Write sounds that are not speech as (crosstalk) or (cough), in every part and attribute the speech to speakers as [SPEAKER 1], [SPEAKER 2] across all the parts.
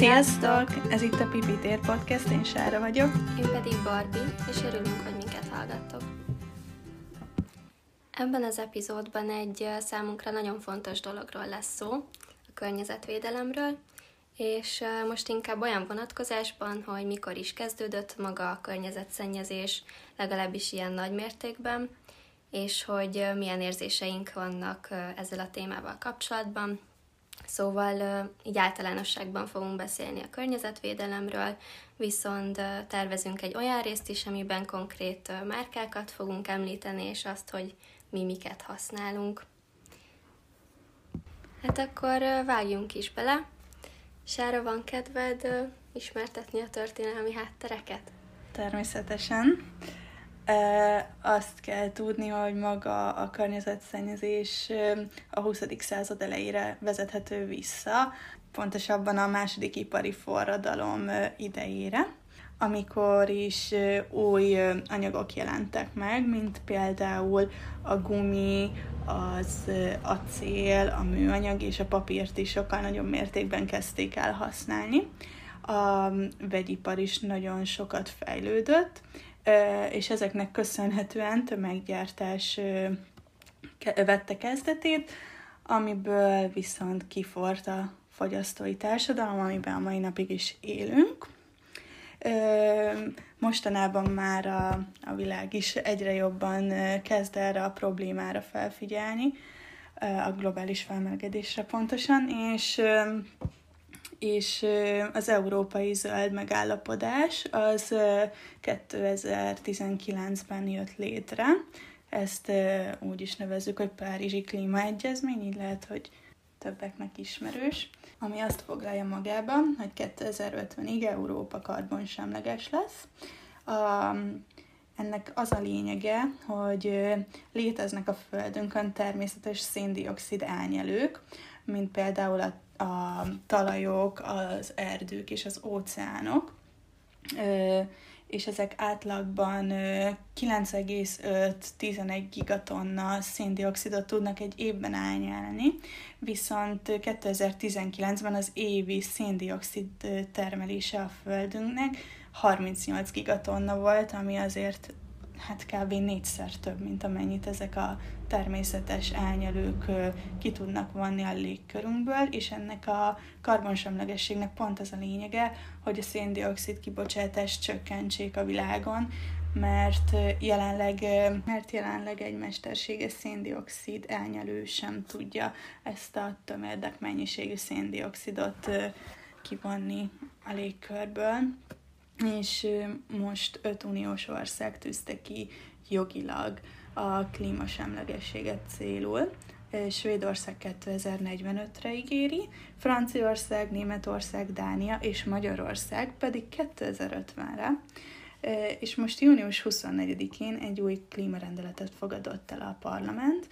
[SPEAKER 1] Sziasztok! Ez itt a Pipi Tér Podcast, én Sára vagyok.
[SPEAKER 2] Én pedig Barbie, és örülünk, hogy minket hallgattok. Ebben az epizódban egy számunkra nagyon fontos dologról lesz szó, a környezetvédelemről, és most inkább olyan vonatkozásban, hogy mikor is kezdődött maga a környezetszennyezés, legalábbis ilyen nagy mértékben, és hogy milyen érzéseink vannak ezzel a témával kapcsolatban, Szóval így általánosságban fogunk beszélni a környezetvédelemről, viszont tervezünk egy olyan részt is, amiben konkrét márkákat fogunk említeni, és azt, hogy mi miket használunk. Hát akkor vágjunk is bele. Sára, van kedved ismertetni a történelmi háttereket?
[SPEAKER 1] Természetesen. Azt kell tudni, hogy maga a környezetszennyezés a 20. század elejére vezethető vissza, pontosabban a második ipari forradalom idejére, amikor is új anyagok jelentek meg, mint például a gumi, az acél, a műanyag és a papírt is sokkal nagyobb mértékben kezdték el használni. A vegyipar is nagyon sokat fejlődött, és ezeknek köszönhetően tömeggyártás vette kezdetét, amiből viszont kifort a fogyasztói társadalom, amiben a mai napig is élünk. Mostanában már a, a világ is egyre jobban kezd erre a problémára felfigyelni, a globális felmelegedésre pontosan, és és az európai zöld megállapodás az 2019-ben jött létre. Ezt úgy is nevezzük, hogy Párizsi Klímaegyezmény, így lehet, hogy többeknek ismerős, ami azt foglalja magába, hogy 2050-ig Európa karbonsemleges lesz. A, ennek az a lényege, hogy léteznek a Földünkön természetes széndiokszid elnyelők, mint például a a talajok, az erdők és az óceánok, és ezek átlagban 9,5-11 gigatonna széndiokszidot tudnak egy évben elnyelni, viszont 2019-ben az évi széndiokszid termelése a Földünknek 38 gigatonna volt, ami azért hát kb. négyszer több, mint amennyit ezek a természetes elnyelők ki tudnak vonni a légkörünkből, és ennek a karbonsemlegességnek pont az a lényege, hogy a széndiokszid kibocsátást csökkentsék a világon, mert jelenleg, mert jelenleg egy mesterséges széndiokszid elnyelő sem tudja ezt a tömérdek mennyiségű széndiokszidot kivonni a légkörből és most öt uniós ország tűzte ki jogilag a klímasemlegességet célul. Svédország 2045-re ígéri, Franciaország, Németország, Dánia és Magyarország pedig 2050-re. És most június 24-én egy új klímarendeletet fogadott el a parlament,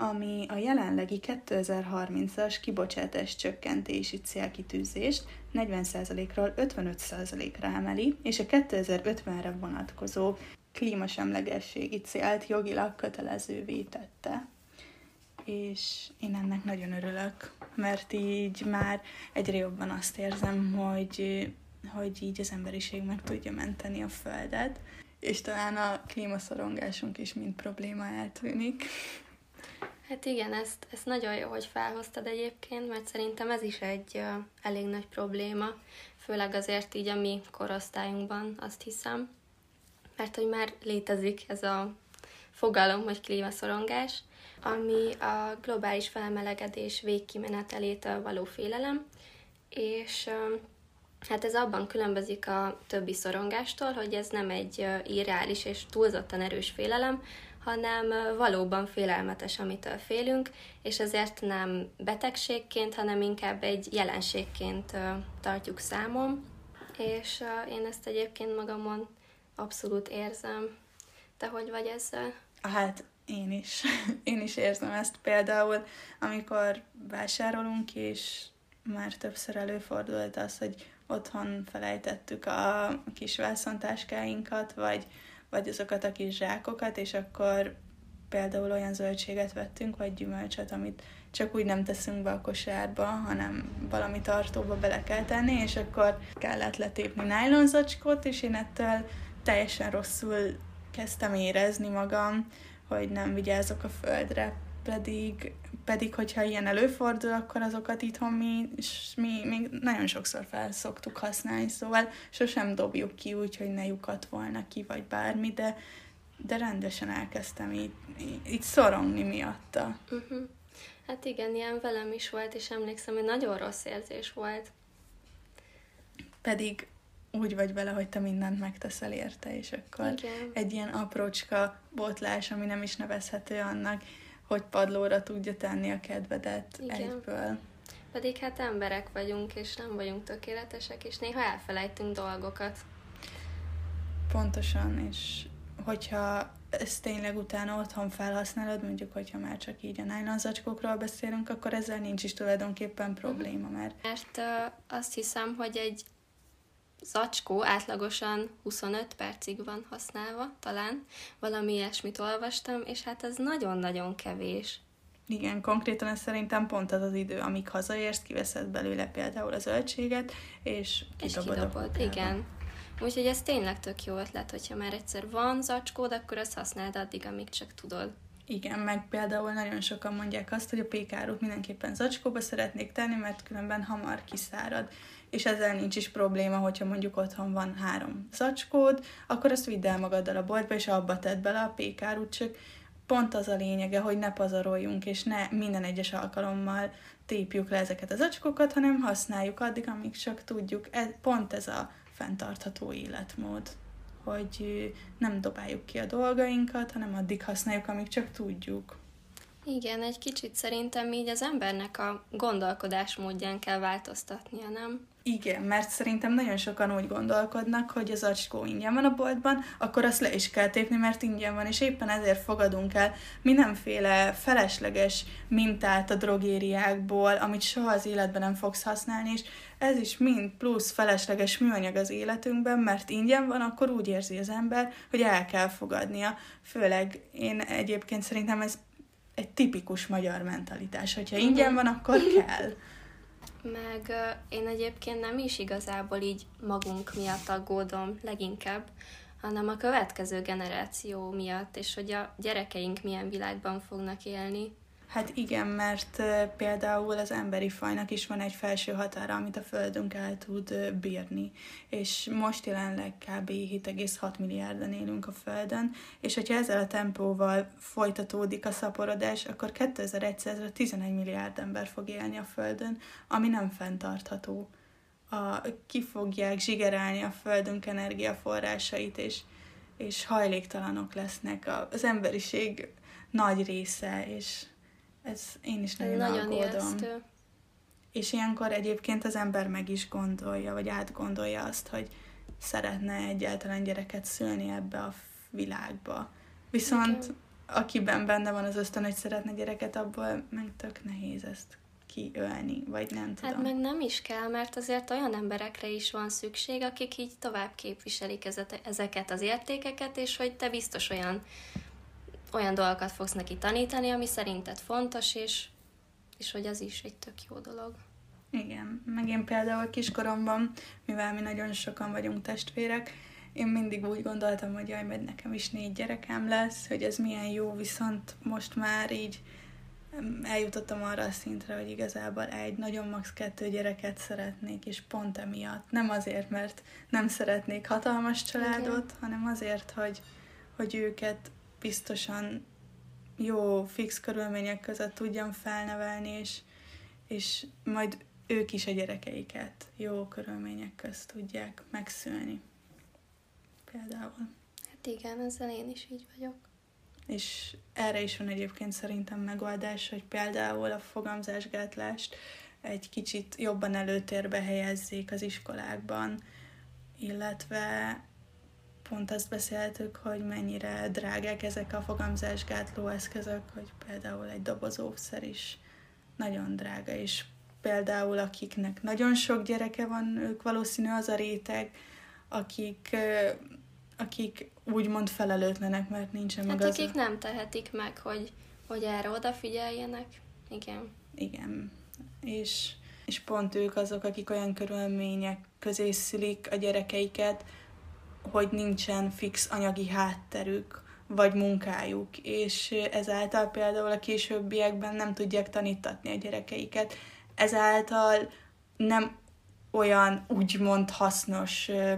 [SPEAKER 1] ami a jelenlegi 2030-as kibocsátás csökkentési célkitűzést 40%-ról 55%-ra emeli, és a 2050-re vonatkozó klímasemlegességi célt jogilag kötelezővé tette. És én ennek nagyon örülök, mert így már egyre jobban azt érzem, hogy, hogy így az emberiség meg tudja menteni a Földet, és talán a klímaszorongásunk is mind probléma eltűnik.
[SPEAKER 2] Hát igen, ezt, ezt nagyon jó, hogy felhoztad egyébként, mert szerintem ez is egy uh, elég nagy probléma, főleg azért így a mi korosztályunkban, azt hiszem, mert hogy már létezik ez a fogalom, hogy klímaszorongás, ami a globális felmelegedés végkimenetelétől való félelem, és Hát ez abban különbözik a többi szorongástól, hogy ez nem egy irreális és túlzottan erős félelem, hanem valóban félelmetes, amitől félünk, és ezért nem betegségként, hanem inkább egy jelenségként tartjuk számon, és én ezt egyébként magamon abszolút érzem. Te hogy vagy ezzel?
[SPEAKER 1] Hát én is. (laughs) Én is érzem ezt például, amikor vásárolunk, és már többször előfordult az, hogy otthon felejtettük a kis vászontáskáinkat, vagy vagy azokat a kis zsákokat, és akkor például olyan zöldséget vettünk, vagy gyümölcsöt, amit csak úgy nem teszünk be a kosárba, hanem valami tartóba bele kell tenni, és akkor kellett letépni nájlonzacskót, és én ettől teljesen rosszul kezdtem érezni magam, hogy nem vigyázok a földre, pedig, pedig hogyha ilyen előfordul, akkor azokat itthon mi, és mi még nagyon sokszor fel szoktuk használni, szóval sosem dobjuk ki úgy, hogy ne lyukat volna ki, vagy bármi, de, de rendesen elkezdtem így, így szorongni miatta.
[SPEAKER 2] Uh-huh. Hát igen, ilyen velem is volt, és emlékszem, hogy nagyon rossz érzés volt.
[SPEAKER 1] Pedig úgy vagy vele, hogy te mindent megteszel érte, és akkor
[SPEAKER 2] Igen.
[SPEAKER 1] egy ilyen aprócska botlás, ami nem is nevezhető annak, hogy padlóra tudja tenni a kedvedet Igen. egyből.
[SPEAKER 2] Pedig hát emberek vagyunk, és nem vagyunk tökéletesek, és néha elfelejtünk dolgokat.
[SPEAKER 1] Pontosan, és hogyha ezt tényleg utána otthon felhasználod, mondjuk, hogyha már csak így a nylon zacskókról beszélünk, akkor ezzel nincs is tulajdonképpen probléma, mert...
[SPEAKER 2] Mert uh, azt hiszem, hogy egy zacskó átlagosan 25 percig van használva, talán. Valami ilyesmit olvastam, és hát ez nagyon-nagyon kevés.
[SPEAKER 1] Igen, konkrétan ez szerintem pont az az idő, amíg hazaérsz, kiveszed belőle például a zöldséget, és
[SPEAKER 2] kidobod. És kidobod, igen. Úgyhogy ez tényleg tök jó ötlet, hogyha már egyszer van zacskód, akkor azt használd addig, amíg csak tudod.
[SPEAKER 1] Igen, meg például nagyon sokan mondják azt, hogy a pékárút mindenképpen zacskóba szeretnék tenni, mert különben hamar kiszárad. És ezzel nincs is probléma, hogyha mondjuk otthon van három zacskód, akkor azt vidd el magaddal a boltba, és abba tedd bele a pékárút, csak pont az a lényege, hogy ne pazaroljunk, és ne minden egyes alkalommal tépjük le ezeket az zacskókat, hanem használjuk addig, amíg csak tudjuk. Ez, pont ez a fenntartható életmód, hogy nem dobáljuk ki a dolgainkat, hanem addig használjuk, amíg csak tudjuk.
[SPEAKER 2] Igen, egy kicsit szerintem így az embernek a gondolkodásmódján kell változtatnia, nem?
[SPEAKER 1] Igen, mert szerintem nagyon sokan úgy gondolkodnak, hogy az acskó ingyen van a boltban, akkor azt le is kell tépni, mert ingyen van, és éppen ezért fogadunk el mindenféle felesleges mintát a drogériákból, amit soha az életben nem fogsz használni, és ez is mind plusz felesleges műanyag az életünkben, mert ingyen van, akkor úgy érzi az ember, hogy el kell fogadnia. Főleg én egyébként szerintem ez egy tipikus magyar mentalitás, hogyha ingyen van, akkor kell.
[SPEAKER 2] Meg uh, én egyébként nem is igazából így magunk miatt aggódom leginkább, hanem a következő generáció miatt, és hogy a gyerekeink milyen világban fognak élni.
[SPEAKER 1] Hát igen, mert például az emberi fajnak is van egy felső határa, amit a Földünk el tud bírni. És most jelenleg kb. 7,6 milliárdan élünk a Földön, és hogyha ezzel a tempóval folytatódik a szaporodás, akkor 2100-ra 11 milliárd ember fog élni a Földön, ami nem fenntartható. A, ki fogják zsigerálni a Földünk energiaforrásait, és, és hajléktalanok lesznek az emberiség nagy része, és ez én is nagyon, nagyon aggódom. Ijesztő. És ilyenkor egyébként az ember meg is gondolja, vagy átgondolja azt, hogy szeretne egyáltalán gyereket szülni ebbe a világba. Viszont Igen. akiben benne van az ösztön, hogy szeretne gyereket, abból meg tök nehéz ezt kiölni, vagy nem hát tudom.
[SPEAKER 2] Hát meg nem is kell, mert azért olyan emberekre is van szükség, akik így tovább képviselik ezeket az értékeket, és hogy te biztos olyan olyan dolgokat fogsz neki tanítani, ami szerinted fontos, és, és hogy az is egy tök jó dolog.
[SPEAKER 1] Igen, meg én például kiskoromban, mivel mi nagyon sokan vagyunk testvérek, én mindig úgy gondoltam, hogy jaj, mert nekem is négy gyerekem lesz, hogy ez milyen jó, viszont most már így eljutottam arra a szintre, hogy igazából egy, nagyon max. kettő gyereket szeretnék, és pont emiatt. Nem azért, mert nem szeretnék hatalmas családot, okay. hanem azért, hogy, hogy őket biztosan jó, fix körülmények között tudjam felnevelni, és, és majd ők is a gyerekeiket jó körülmények közt tudják megszülni. Például.
[SPEAKER 2] Hát igen, ezzel én is így vagyok.
[SPEAKER 1] És erre is van egyébként szerintem megoldás, hogy például a fogamzásgátlást egy kicsit jobban előtérbe helyezzék az iskolákban, illetve pont azt beszéltük, hogy mennyire drágák ezek a fogamzásgátló eszközök, hogy például egy dobozószer is nagyon drága, és például akiknek nagyon sok gyereke van, ők valószínű az a réteg, akik, akik úgymond felelőtlenek, mert nincsen
[SPEAKER 2] hát
[SPEAKER 1] meg
[SPEAKER 2] akik az... nem tehetik meg, hogy, hogy erre odafigyeljenek. Igen.
[SPEAKER 1] Igen. És, és pont ők azok, akik olyan körülmények közé szülik a gyerekeiket, hogy nincsen fix anyagi hátterük, vagy munkájuk, és ezáltal például a későbbiekben nem tudják tanítatni a gyerekeiket. Ezáltal nem olyan úgymond hasznos ö,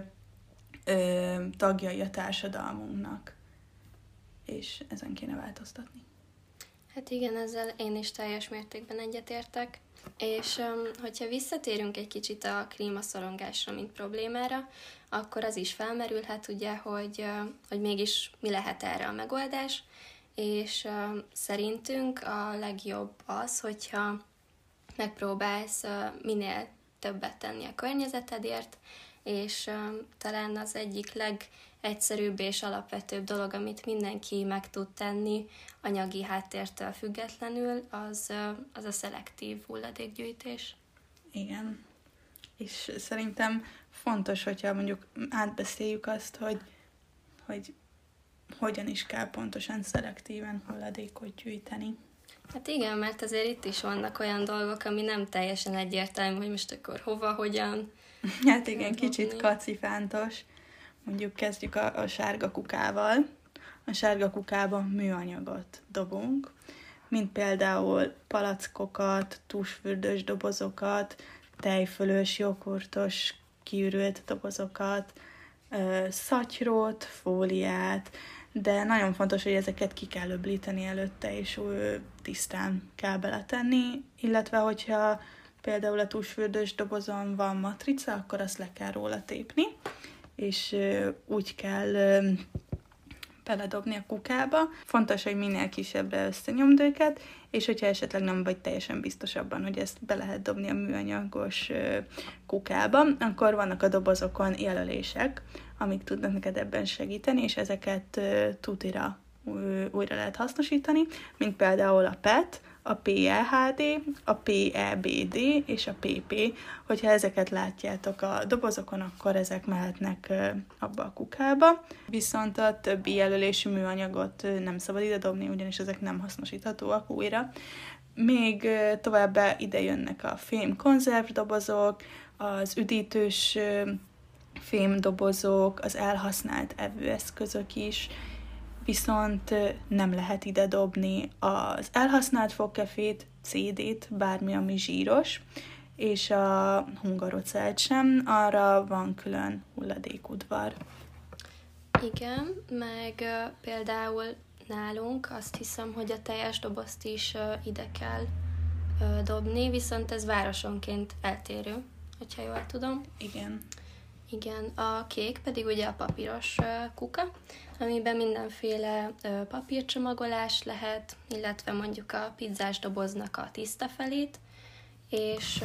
[SPEAKER 1] ö, tagjai a társadalmunknak. És ezen kéne változtatni.
[SPEAKER 2] Hát igen, ezzel én is teljes mértékben egyetértek. És hogyha visszatérünk egy kicsit a klímaszorongásra, mint problémára, akkor az is felmerülhet ugye, hogy, hogy mégis mi lehet erre a megoldás, és szerintünk a legjobb az, hogyha megpróbálsz minél többet tenni a környezetedért, és talán az egyik legegyszerűbb és alapvetőbb dolog, amit mindenki meg tud tenni anyagi háttértől függetlenül, az, az a szelektív hulladékgyűjtés.
[SPEAKER 1] Igen. És szerintem fontos, hogyha mondjuk átbeszéljük azt, hogy, hogy hogyan is kell pontosan szelektíven hulladékot gyűjteni.
[SPEAKER 2] Hát igen, mert azért itt is vannak olyan dolgok, ami nem teljesen egyértelmű, hogy most akkor hova, hogyan. (laughs)
[SPEAKER 1] Hát igen, kicsit kacifántos. Mondjuk kezdjük a, a sárga kukával. A sárga kukában műanyagot dobunk, mint például palackokat, tusfürdős dobozokat, tejfölös, joghurtos, kiürült dobozokat, szatyrót, fóliát, de nagyon fontos, hogy ezeket ki kell öblíteni előtte, és tisztán kell beletenni, illetve hogyha például a tusfürdős dobozon van matrica, akkor azt le kell róla tépni, és úgy kell beledobni a kukába. Fontos, hogy minél kisebbre összenyomd őket, és hogyha esetleg nem vagy teljesen biztos abban, hogy ezt be lehet dobni a műanyagos kukába, akkor vannak a dobozokon jelölések, amik tudnak neked ebben segíteni, és ezeket tutira újra lehet hasznosítani, mint például a PET, a PEHD, a PEBD és a PP. Hogyha ezeket látjátok a dobozokon, akkor ezek mehetnek abba a kukába. Viszont a többi jelölésű műanyagot nem szabad ide dobni, ugyanis ezek nem hasznosíthatóak újra. Még továbbá ide jönnek a fém konzervdobozok, az üdítős fémdobozok, az elhasznált evőeszközök is, viszont nem lehet ide dobni az elhasznált fogkefét, CD-t, bármi, ami zsíros, és a hungarocelt sem, arra van külön hulladékudvar.
[SPEAKER 2] Igen, meg uh, például nálunk azt hiszem, hogy a teljes dobozt is uh, ide kell uh, dobni, viszont ez városonként eltérő, hogyha jól tudom.
[SPEAKER 1] Igen.
[SPEAKER 2] Igen, a kék pedig ugye a papíros kuka, amiben mindenféle papírcsomagolás lehet, illetve mondjuk a pizzás doboznak a tiszta felét, és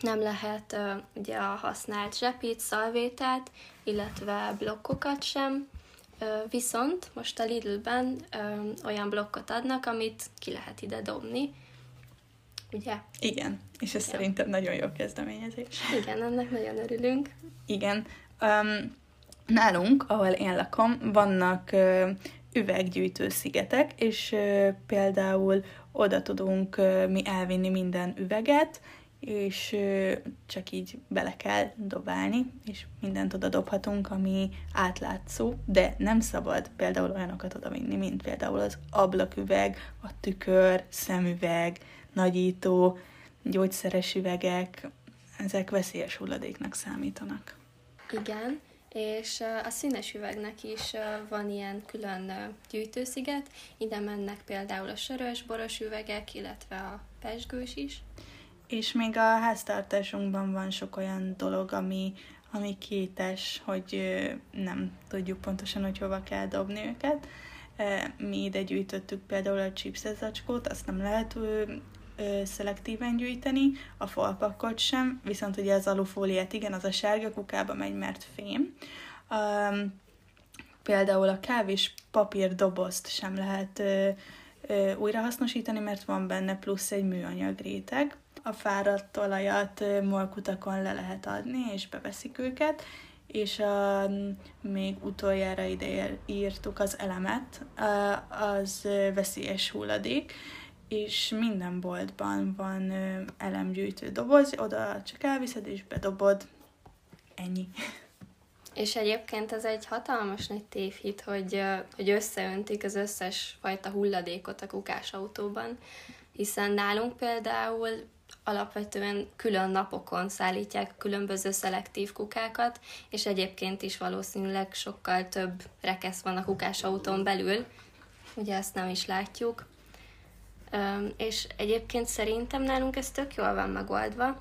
[SPEAKER 2] nem lehet ugye a használt zsepit, szalvétát, illetve blokkokat sem, viszont most a Lidl-ben olyan blokkot adnak, amit ki lehet ide dobni, ugye?
[SPEAKER 1] Igen, és ez Igen. szerintem nagyon jó kezdeményezés.
[SPEAKER 2] Igen, ennek nagyon örülünk.
[SPEAKER 1] Igen. Um, nálunk, ahol én lakom, vannak üveggyűjtő szigetek, és például oda tudunk mi elvinni minden üveget, és csak így bele kell dobálni, és mindent oda dobhatunk, ami átlátszó, de nem szabad például olyanokat oda vinni, mint például az ablaküveg, a tükör, szemüveg, nagyító, gyógyszeres üvegek, ezek veszélyes hulladéknak számítanak.
[SPEAKER 2] Igen, és a színes üvegnek is van ilyen külön gyűjtősziget, ide mennek például a sörös, boros üvegek, illetve a pesgős is.
[SPEAKER 1] És még a háztartásunkban van sok olyan dolog, ami, ami kétes, hogy nem tudjuk pontosan, hogy hova kell dobni őket. Mi ide gyűjtöttük például a chipses zacskót, azt nem lehet ö, szelektíven gyűjteni, a falpakkot sem, viszont ugye az alufóliát igen, az a sárga kukába megy, mert fém. Um, például a kávés papír dobozt sem lehet ö, ö, újrahasznosítani, mert van benne plusz egy műanyag réteg. A fáradt olajat molkutakon le lehet adni, és beveszik őket, és a, még utoljára ide írtuk az elemet, az veszélyes hulladék, és minden boltban van elemgyűjtő doboz, oda csak elviszed és bedobod, ennyi.
[SPEAKER 2] És egyébként ez egy hatalmas nagy tévhit, hogy, hogy összeöntik az összes fajta hulladékot a kukás autóban, hiszen nálunk például alapvetően külön napokon szállítják különböző szelektív kukákat, és egyébként is valószínűleg sokkal több rekesz van a kukás autón belül, ugye ezt nem is látjuk. És egyébként szerintem nálunk ez tök jól van megoldva,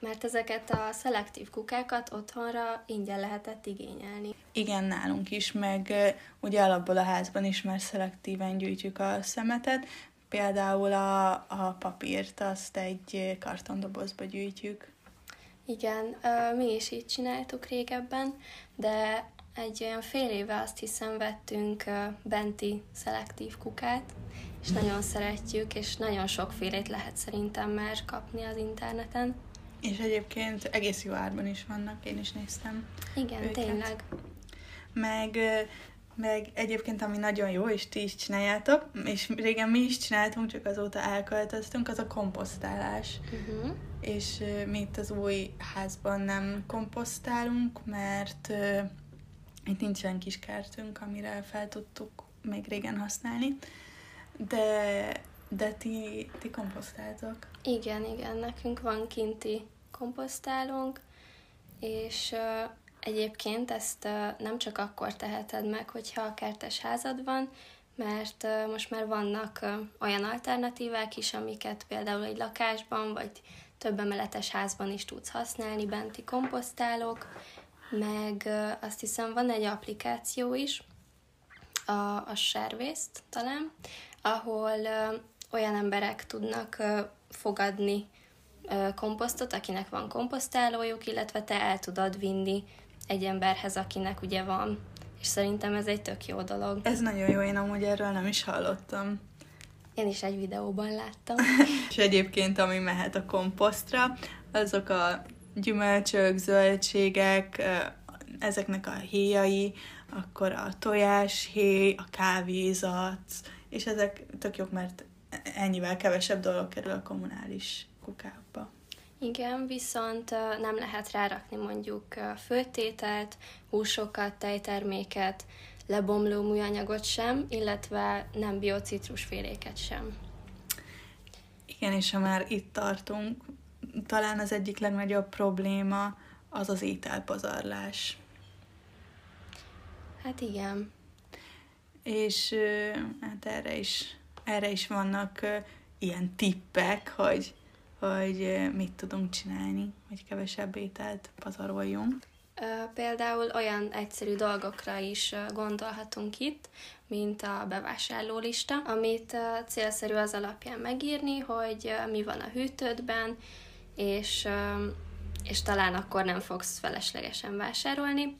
[SPEAKER 2] mert ezeket a szelektív kukákat otthonra ingyen lehetett igényelni.
[SPEAKER 1] Igen, nálunk is, meg ugye alapból a házban is már szelektíven gyűjtjük a szemetet, például a, a papírt, azt egy kartondobozba gyűjtjük.
[SPEAKER 2] Igen, mi is így csináltuk régebben, de egy olyan fél éve azt hiszem vettünk benti szelektív kukát, és nagyon szeretjük, és nagyon sokfélét lehet szerintem már kapni az interneten.
[SPEAKER 1] És egyébként egész jó árban is vannak, én is néztem.
[SPEAKER 2] Igen, őket. tényleg.
[SPEAKER 1] Meg, meg egyébként, ami nagyon jó, és ti is csináljátok, és régen mi is csináltunk, csak azóta elköltöztünk, az a komposztálás. Uh-huh. És mi itt az új házban nem komposztálunk, mert uh, itt nincsen kis kertünk, amire fel tudtuk még régen használni. De de ti, ti komposztáltok?
[SPEAKER 2] Igen, igen, nekünk van kinti komposztálónk, és uh, egyébként ezt uh, nem csak akkor teheted meg, hogyha a kertes házad van, mert uh, most már vannak uh, olyan alternatívák is, amiket például egy lakásban vagy több emeletes házban is tudsz használni, benti komposztálók, meg uh, azt hiszem van egy applikáció is, a, a Servészt talán, ahol olyan emberek tudnak fogadni komposztot, akinek van komposztálójuk, illetve te el tudod vinni egy emberhez, akinek ugye van. És szerintem ez egy tök jó dolog.
[SPEAKER 1] Ez nagyon jó, én amúgy erről nem is hallottam.
[SPEAKER 2] Én is egy videóban láttam. (laughs)
[SPEAKER 1] és egyébként, ami mehet a komposztra, azok a gyümölcsök, zöldségek, ezeknek a héjai, akkor a tojáshéj, a kávézat, és ezek tök jók, mert ennyivel kevesebb dolog kerül a kommunális kukába.
[SPEAKER 2] Igen, viszont nem lehet rárakni mondjuk főtételt, húsokat, tejterméket, lebomló műanyagot sem, illetve nem biocitrusféléket sem.
[SPEAKER 1] Igen, és ha már itt tartunk, talán az egyik legnagyobb probléma az az ételpazarlás.
[SPEAKER 2] Hát igen.
[SPEAKER 1] És hát erre is, erre is vannak ilyen tippek, hogy hogy mit tudunk csinálni, hogy kevesebb ételt pazaroljunk.
[SPEAKER 2] Például olyan egyszerű dolgokra is gondolhatunk itt, mint a bevásárlólista, amit célszerű az alapján megírni, hogy mi van a hűtődben, és, és talán akkor nem fogsz feleslegesen vásárolni.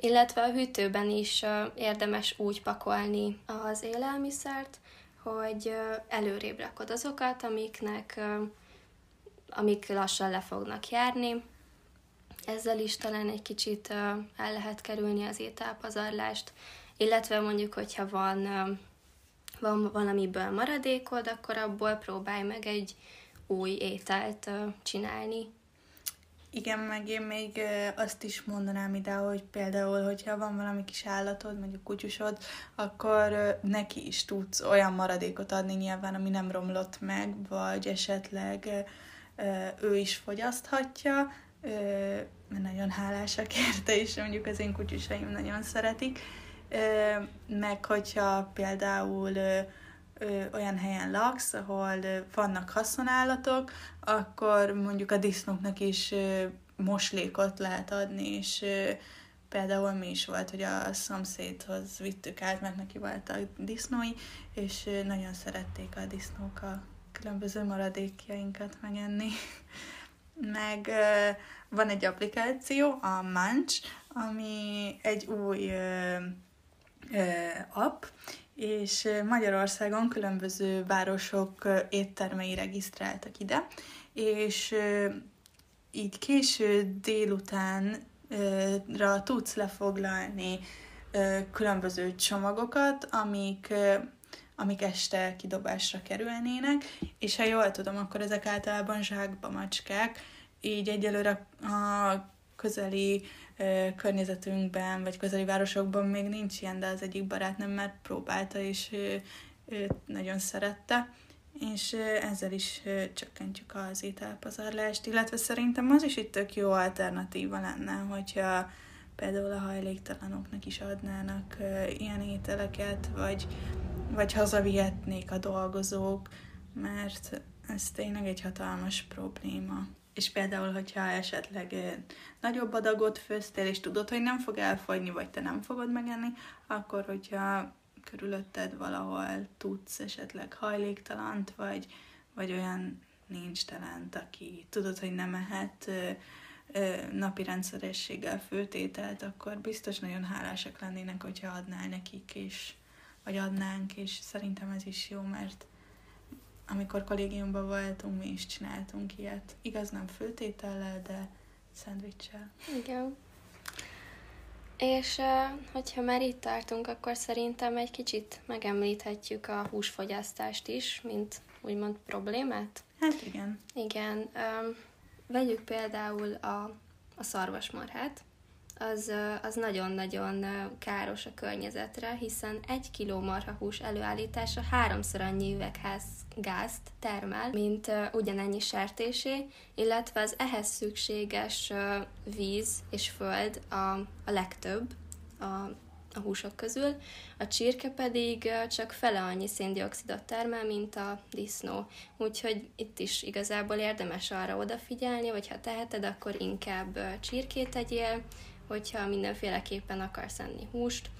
[SPEAKER 2] Illetve a hűtőben is érdemes úgy pakolni az élelmiszert, hogy előrébb rakod azokat, amiknek amik lassan le fognak járni. Ezzel is talán egy kicsit el lehet kerülni az ételpazarlást, illetve mondjuk, hogyha van, van valamiből maradékod, akkor abból próbálj meg egy új ételt csinálni.
[SPEAKER 1] Igen, meg én még azt is mondanám ide, hogy például, hogyha van valami kis állatod, mondjuk kutyusod, akkor neki is tudsz olyan maradékot adni nyilván, ami nem romlott meg, vagy esetleg ő is fogyaszthatja, mert nagyon hálásak érte, és mondjuk az én kutyusaim nagyon szeretik. Meg hogyha például olyan helyen laksz, ahol vannak haszonállatok, akkor mondjuk a disznóknak is moslékot lehet adni, és például mi is volt, hogy a szomszédhoz vittük át, mert neki voltak disznói, és nagyon szerették a disznók a különböző maradékjainkat megenni. (laughs) Meg van egy applikáció, a Munch, ami egy új app, és Magyarországon különböző városok éttermei regisztráltak ide, és így késő délután ra tudsz lefoglalni különböző csomagokat, amik, amik este kidobásra kerülnének, és ha jól tudom, akkor ezek általában zsákba macskák, így egyelőre a közeli környezetünkben, vagy közeli városokban még nincs ilyen, de az egyik barátnőm már próbálta, és ő, ő nagyon szerette, és ezzel is csökkentjük az ételpazarlást, illetve szerintem az is itt tök jó alternatíva lenne, hogyha például a hajléktalanoknak is adnának ilyen ételeket, vagy, vagy hazavihetnék a dolgozók, mert ez tényleg egy hatalmas probléma. És például, hogyha esetleg nagyobb adagot főztél, és tudod, hogy nem fog elfogyni, vagy te nem fogod megenni, akkor, hogyha körülötted valahol tudsz esetleg hajléktalant, vagy, vagy olyan nincs talent, aki tudod, hogy nem ehet napi rendszerességgel főtételt, akkor biztos nagyon hálásak lennének, hogyha adnál nekik, és, vagy adnánk, és szerintem ez is jó, mert amikor kollégiumban voltunk, mi is csináltunk ilyet. Igaz, nem főtétellel, de szendvicsel.
[SPEAKER 2] Igen. És hogyha már itt tartunk, akkor szerintem egy kicsit megemlíthetjük a húsfogyasztást is, mint úgymond problémát.
[SPEAKER 1] Hát igen.
[SPEAKER 2] Igen. Vegyük például a, a szarvasmarhát az, az nagyon-nagyon káros a környezetre, hiszen egy kiló marhahús előállítása háromszor annyi üvegház gázt termel, mint ugyanennyi sertésé, illetve az ehhez szükséges víz és föld a, a legtöbb a, a húsok közül, a csirke pedig csak fele annyi széndiokszidot termel, mint a disznó. Úgyhogy itt is igazából érdemes arra odafigyelni, vagy ha teheted, akkor inkább csirkét tegyél, hogyha mindenféleképpen akarsz enni húst,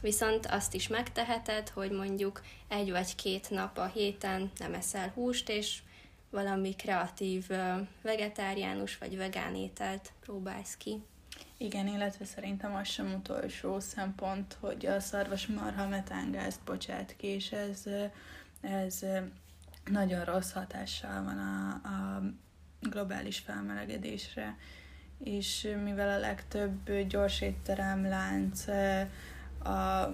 [SPEAKER 2] viszont azt is megteheted, hogy mondjuk egy vagy két nap a héten nem eszel húst, és valami kreatív vegetáriánus vagy vegán ételt próbálsz ki.
[SPEAKER 1] Igen, illetve szerintem az sem utolsó szempont, hogy a szarvas marha metángázt bocsát ki, és ez, ez nagyon rossz hatással van a, a globális felmelegedésre és mivel a legtöbb gyors étterem lánc a,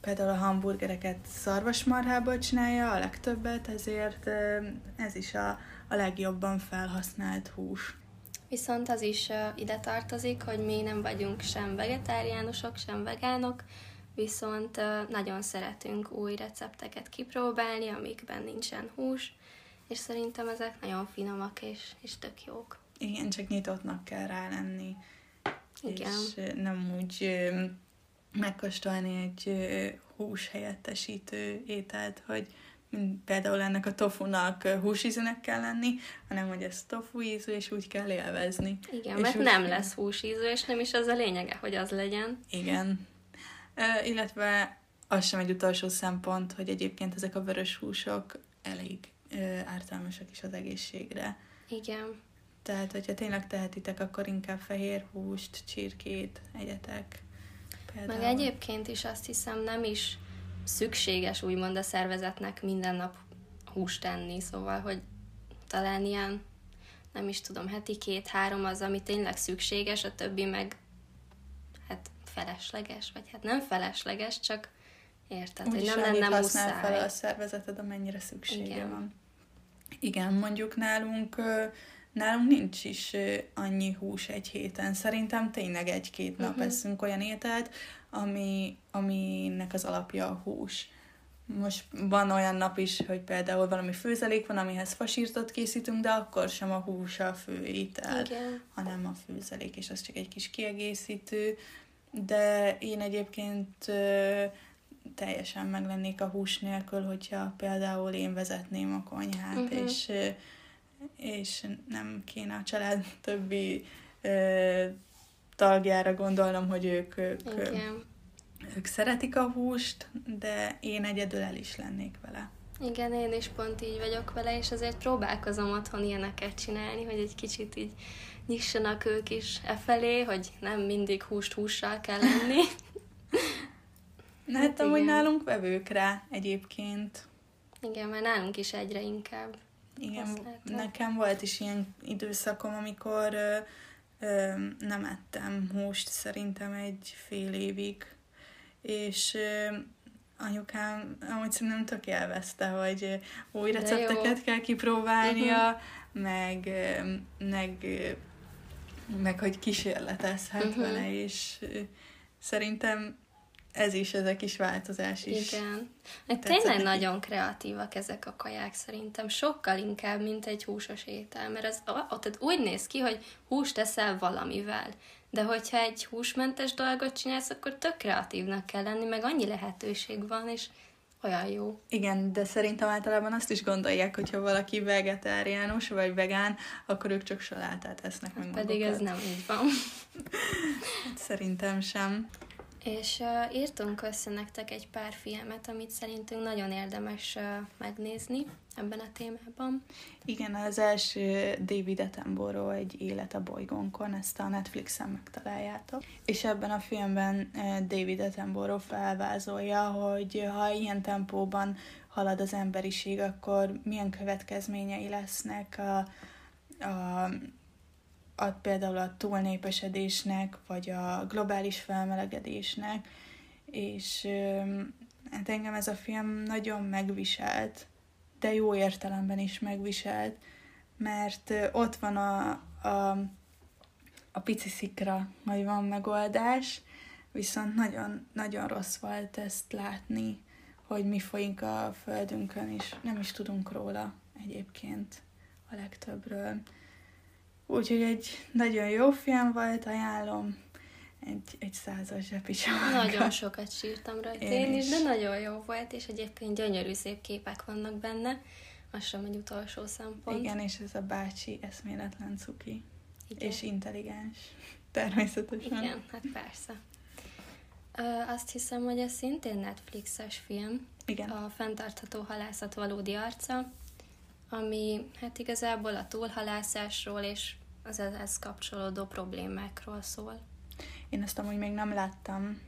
[SPEAKER 1] például a hamburgereket szarvasmarhából csinálja a legtöbbet, ezért ez is a, a legjobban felhasznált hús.
[SPEAKER 2] Viszont az is ide tartozik, hogy mi nem vagyunk sem vegetáriánusok, sem vegánok, viszont nagyon szeretünk új recepteket kipróbálni, amikben nincsen hús, és szerintem ezek nagyon finomak és, és tök jók.
[SPEAKER 1] Igen, csak nyitottnak kell rá lenni. Igen. És nem úgy megkóstolni egy hús helyettesítő ételt, hogy például ennek a tofunak húsízűnek kell lenni, hanem hogy ez tofu ízű, és úgy kell élvezni.
[SPEAKER 2] Igen,
[SPEAKER 1] és
[SPEAKER 2] mert nem kell... lesz húsízű, és nem is az a lényege, hogy az legyen.
[SPEAKER 1] Igen. Uh, illetve az sem egy utolsó szempont, hogy egyébként ezek a vörös húsok elég uh, ártalmasak is az egészségre.
[SPEAKER 2] Igen.
[SPEAKER 1] Tehát, hogyha tényleg tehetitek, akkor inkább fehér húst, csirkét egyetek.
[SPEAKER 2] Például. Meg egyébként is azt hiszem nem is szükséges úgymond a szervezetnek minden nap húst tenni, szóval, hogy talán ilyen, nem is tudom, heti két-három az, ami tényleg szükséges, a többi meg hát felesleges, vagy hát nem felesleges, csak érted,
[SPEAKER 1] Úgy hogy nem lenne muszáj. fel a szervezeted, amennyire szüksége Igen. van. Igen, mondjuk nálunk Nálunk nincs is annyi hús egy héten. Szerintem tényleg egy-két nap uh-huh. eszünk olyan ételt, ami, aminek az alapja a hús. Most van olyan nap is, hogy például valami főzelék van, amihez fasírtot készítünk, de akkor sem a hús a fő étel, Igen. hanem a főzelék, és az csak egy kis kiegészítő. De én egyébként ö, teljesen meglennék a hús nélkül, hogyha például én vezetném a konyhát, uh-huh. és és nem kéne a család többi ö, tagjára gondolnom, hogy ők, ők, Igen. ők szeretik a húst, de én egyedül el is lennék vele.
[SPEAKER 2] Igen, én is pont így vagyok vele, és azért próbálkozom otthon ilyeneket csinálni, hogy egy kicsit így nyissanak ők is e felé, hogy nem mindig húst hússal kell lenni. (laughs)
[SPEAKER 1] Na, hát, hát amúgy nálunk vevők rá egyébként.
[SPEAKER 2] Igen, mert nálunk is egyre inkább.
[SPEAKER 1] Igen, használtam. nekem volt is ilyen időszakom, amikor ö, nem ettem húst szerintem egy fél évig, és ö, anyukám amúgy szerintem tök élvezte, hogy új recepteket kell kipróbálnia, uh-huh. meg, meg, meg hogy kísérletezhet uh-huh. vele, és szerintem ez is, ez a kis változás is.
[SPEAKER 2] Igen. Meg tényleg nagyon kreatívak ezek a kaják szerintem, sokkal inkább, mint egy húsos étel, mert az ott úgy néz ki, hogy húst teszel valamivel, de hogyha egy húsmentes dolgot csinálsz, akkor tök kreatívnak kell lenni, meg annyi lehetőség van, és olyan jó.
[SPEAKER 1] Igen, de szerintem általában azt is gondolják, hogyha valaki vegetáriánus vagy vegán, akkor ők csak salátát esznek meg
[SPEAKER 2] Pedig magukat. ez nem így van. (laughs)
[SPEAKER 1] Hát szerintem sem.
[SPEAKER 2] És uh, írtunk össze nektek egy pár filmet, amit szerintünk nagyon érdemes uh, megnézni ebben a témában.
[SPEAKER 1] Igen, az első David Attenborough egy élet a bolygónkon, ezt a Netflixen megtaláljátok. És ebben a filmben David Attenborough felvázolja, hogy ha ilyen tempóban halad az emberiség, akkor milyen következményei lesznek a, a a, például a túlnépesedésnek, vagy a globális felmelegedésnek, és hát engem ez a film nagyon megviselt, de jó értelemben is megviselt, mert ott van a, a, a pici szikra, hogy van megoldás, viszont nagyon, nagyon rossz volt ezt látni, hogy mi folyik a földünkön, és nem is tudunk róla egyébként a legtöbbről. Úgyhogy egy nagyon jó film volt, ajánlom. Egy, egy százas zsepicsavargal.
[SPEAKER 2] Nagyon sokat sírtam rajta én, én is, de nagyon jó volt, és egyébként gyönyörű szép képek vannak benne. Az sem egy utolsó szempont.
[SPEAKER 1] Igen, és ez a bácsi eszméletlen cuki. Igen. És intelligens. Természetesen.
[SPEAKER 2] Igen, hát persze. Ö, azt hiszem, hogy ez szintén Netflixes film.
[SPEAKER 1] Igen.
[SPEAKER 2] A fenntartható halászat valódi arca ami hát igazából a túlhalászásról és az ehhez kapcsolódó problémákról szól.
[SPEAKER 1] Én ezt amúgy még nem láttam.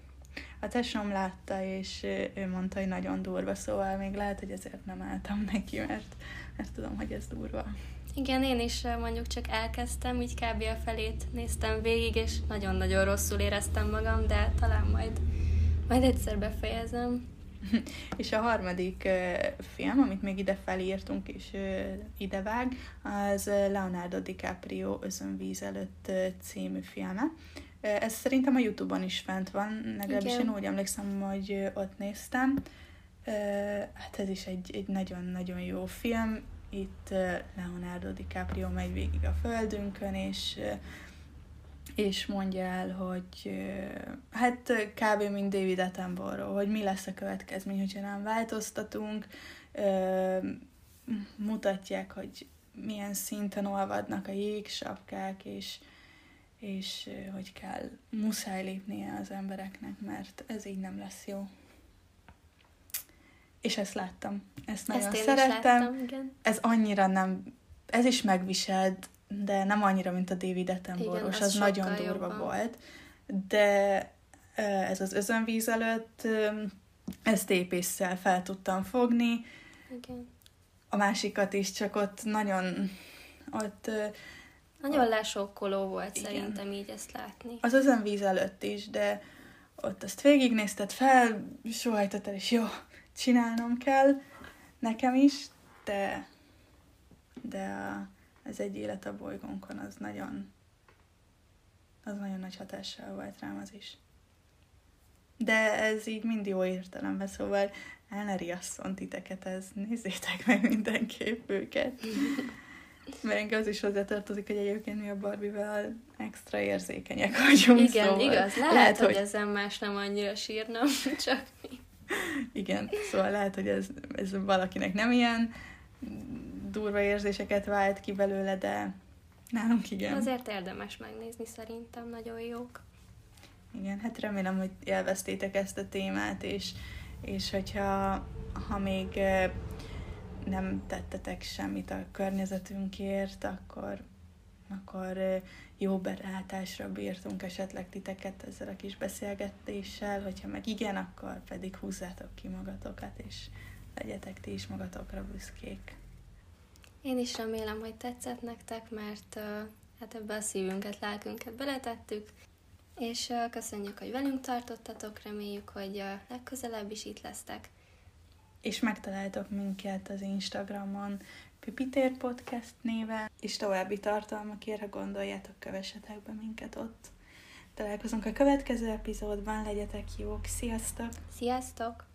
[SPEAKER 1] A tesóm látta, és ő mondta, hogy nagyon durva, szóval még lehet, hogy ezért nem álltam neki, mert, mert tudom, hogy ez durva.
[SPEAKER 2] Igen, én is mondjuk csak elkezdtem, így kb. a felét néztem végig, és nagyon-nagyon rosszul éreztem magam, de talán majd, majd egyszer befejezem. (laughs)
[SPEAKER 1] és a harmadik uh, film, amit még ide felírtunk és uh, idevág, az Leonardo DiCaprio Özönvíz előtt uh, című filme. Uh, ez szerintem a Youtube-on is fent van, legalábbis én úgy emlékszem, hogy uh, ott néztem. Uh, hát ez is egy, egy nagyon-nagyon jó film. Itt uh, Leonardo DiCaprio megy végig a földünkön, és uh, és mondja el, hogy hát kb. mint David Attenborough, hogy mi lesz a következmény, hogyha nem változtatunk, mutatják, hogy milyen szinten olvadnak a jégsapkák, és, és hogy kell, muszáj lépnie az embereknek, mert ez így nem lesz jó. És ezt láttam. Ezt nagyon ezt szerettem. Láttam, igen. Ez annyira nem, ez is megviselt, de nem annyira, mint a David Attenborough, az, az nagyon durva jobban. volt. De ez az özönvíz előtt ezt épésszel fel tudtam fogni.
[SPEAKER 2] Igen.
[SPEAKER 1] A másikat is, csak ott nagyon ott
[SPEAKER 2] nagyon lesokkoló volt igen. szerintem így ezt látni.
[SPEAKER 1] Az özönvíz előtt is, de ott azt végignézted fel, sohajtottad, és jó, csinálnom kell nekem is, de de a, ez egy élet a bolygónkon, az nagyon, az nagyon nagy hatással volt rám az is. De ez így mind jó értelemben, szóval el ne riasszon titeket, ez nézzétek meg mindenképp őket. (laughs) Mert az is hozzátartozik, hogy egyébként mi a Barbie-vel extra érzékenyek vagyunk.
[SPEAKER 2] Igen, szóval igaz. Lehet, lehet hogy, hogy ezen más nem annyira sírna, (laughs) csak mi.
[SPEAKER 1] Igen, szóval lehet, hogy ez, ez valakinek nem ilyen, durva érzéseket vált ki belőle, de nálunk igen.
[SPEAKER 2] Azért érdemes megnézni, szerintem nagyon jók.
[SPEAKER 1] Igen, hát remélem, hogy élveztétek ezt a témát, és, és hogyha ha még nem tettetek semmit a környezetünkért, akkor, akkor jó belátásra bírtunk esetleg titeket ezzel a kis beszélgetéssel, hogyha meg igen, akkor pedig húzzátok ki magatokat, és legyetek ti is magatokra büszkék.
[SPEAKER 2] Én is remélem, hogy tetszett nektek, mert hát ebbe a szívünket, lelkünket beletettük, és köszönjük, hogy velünk tartottatok, reméljük, hogy legközelebb is itt lesztek.
[SPEAKER 1] És megtaláltok minket az Instagramon, Pipitér Podcast néven, és további tartalmakért, ha gondoljátok, kövessetek be minket ott. Találkozunk a következő epizódban, legyetek jók, sziasztok!
[SPEAKER 2] Sziasztok!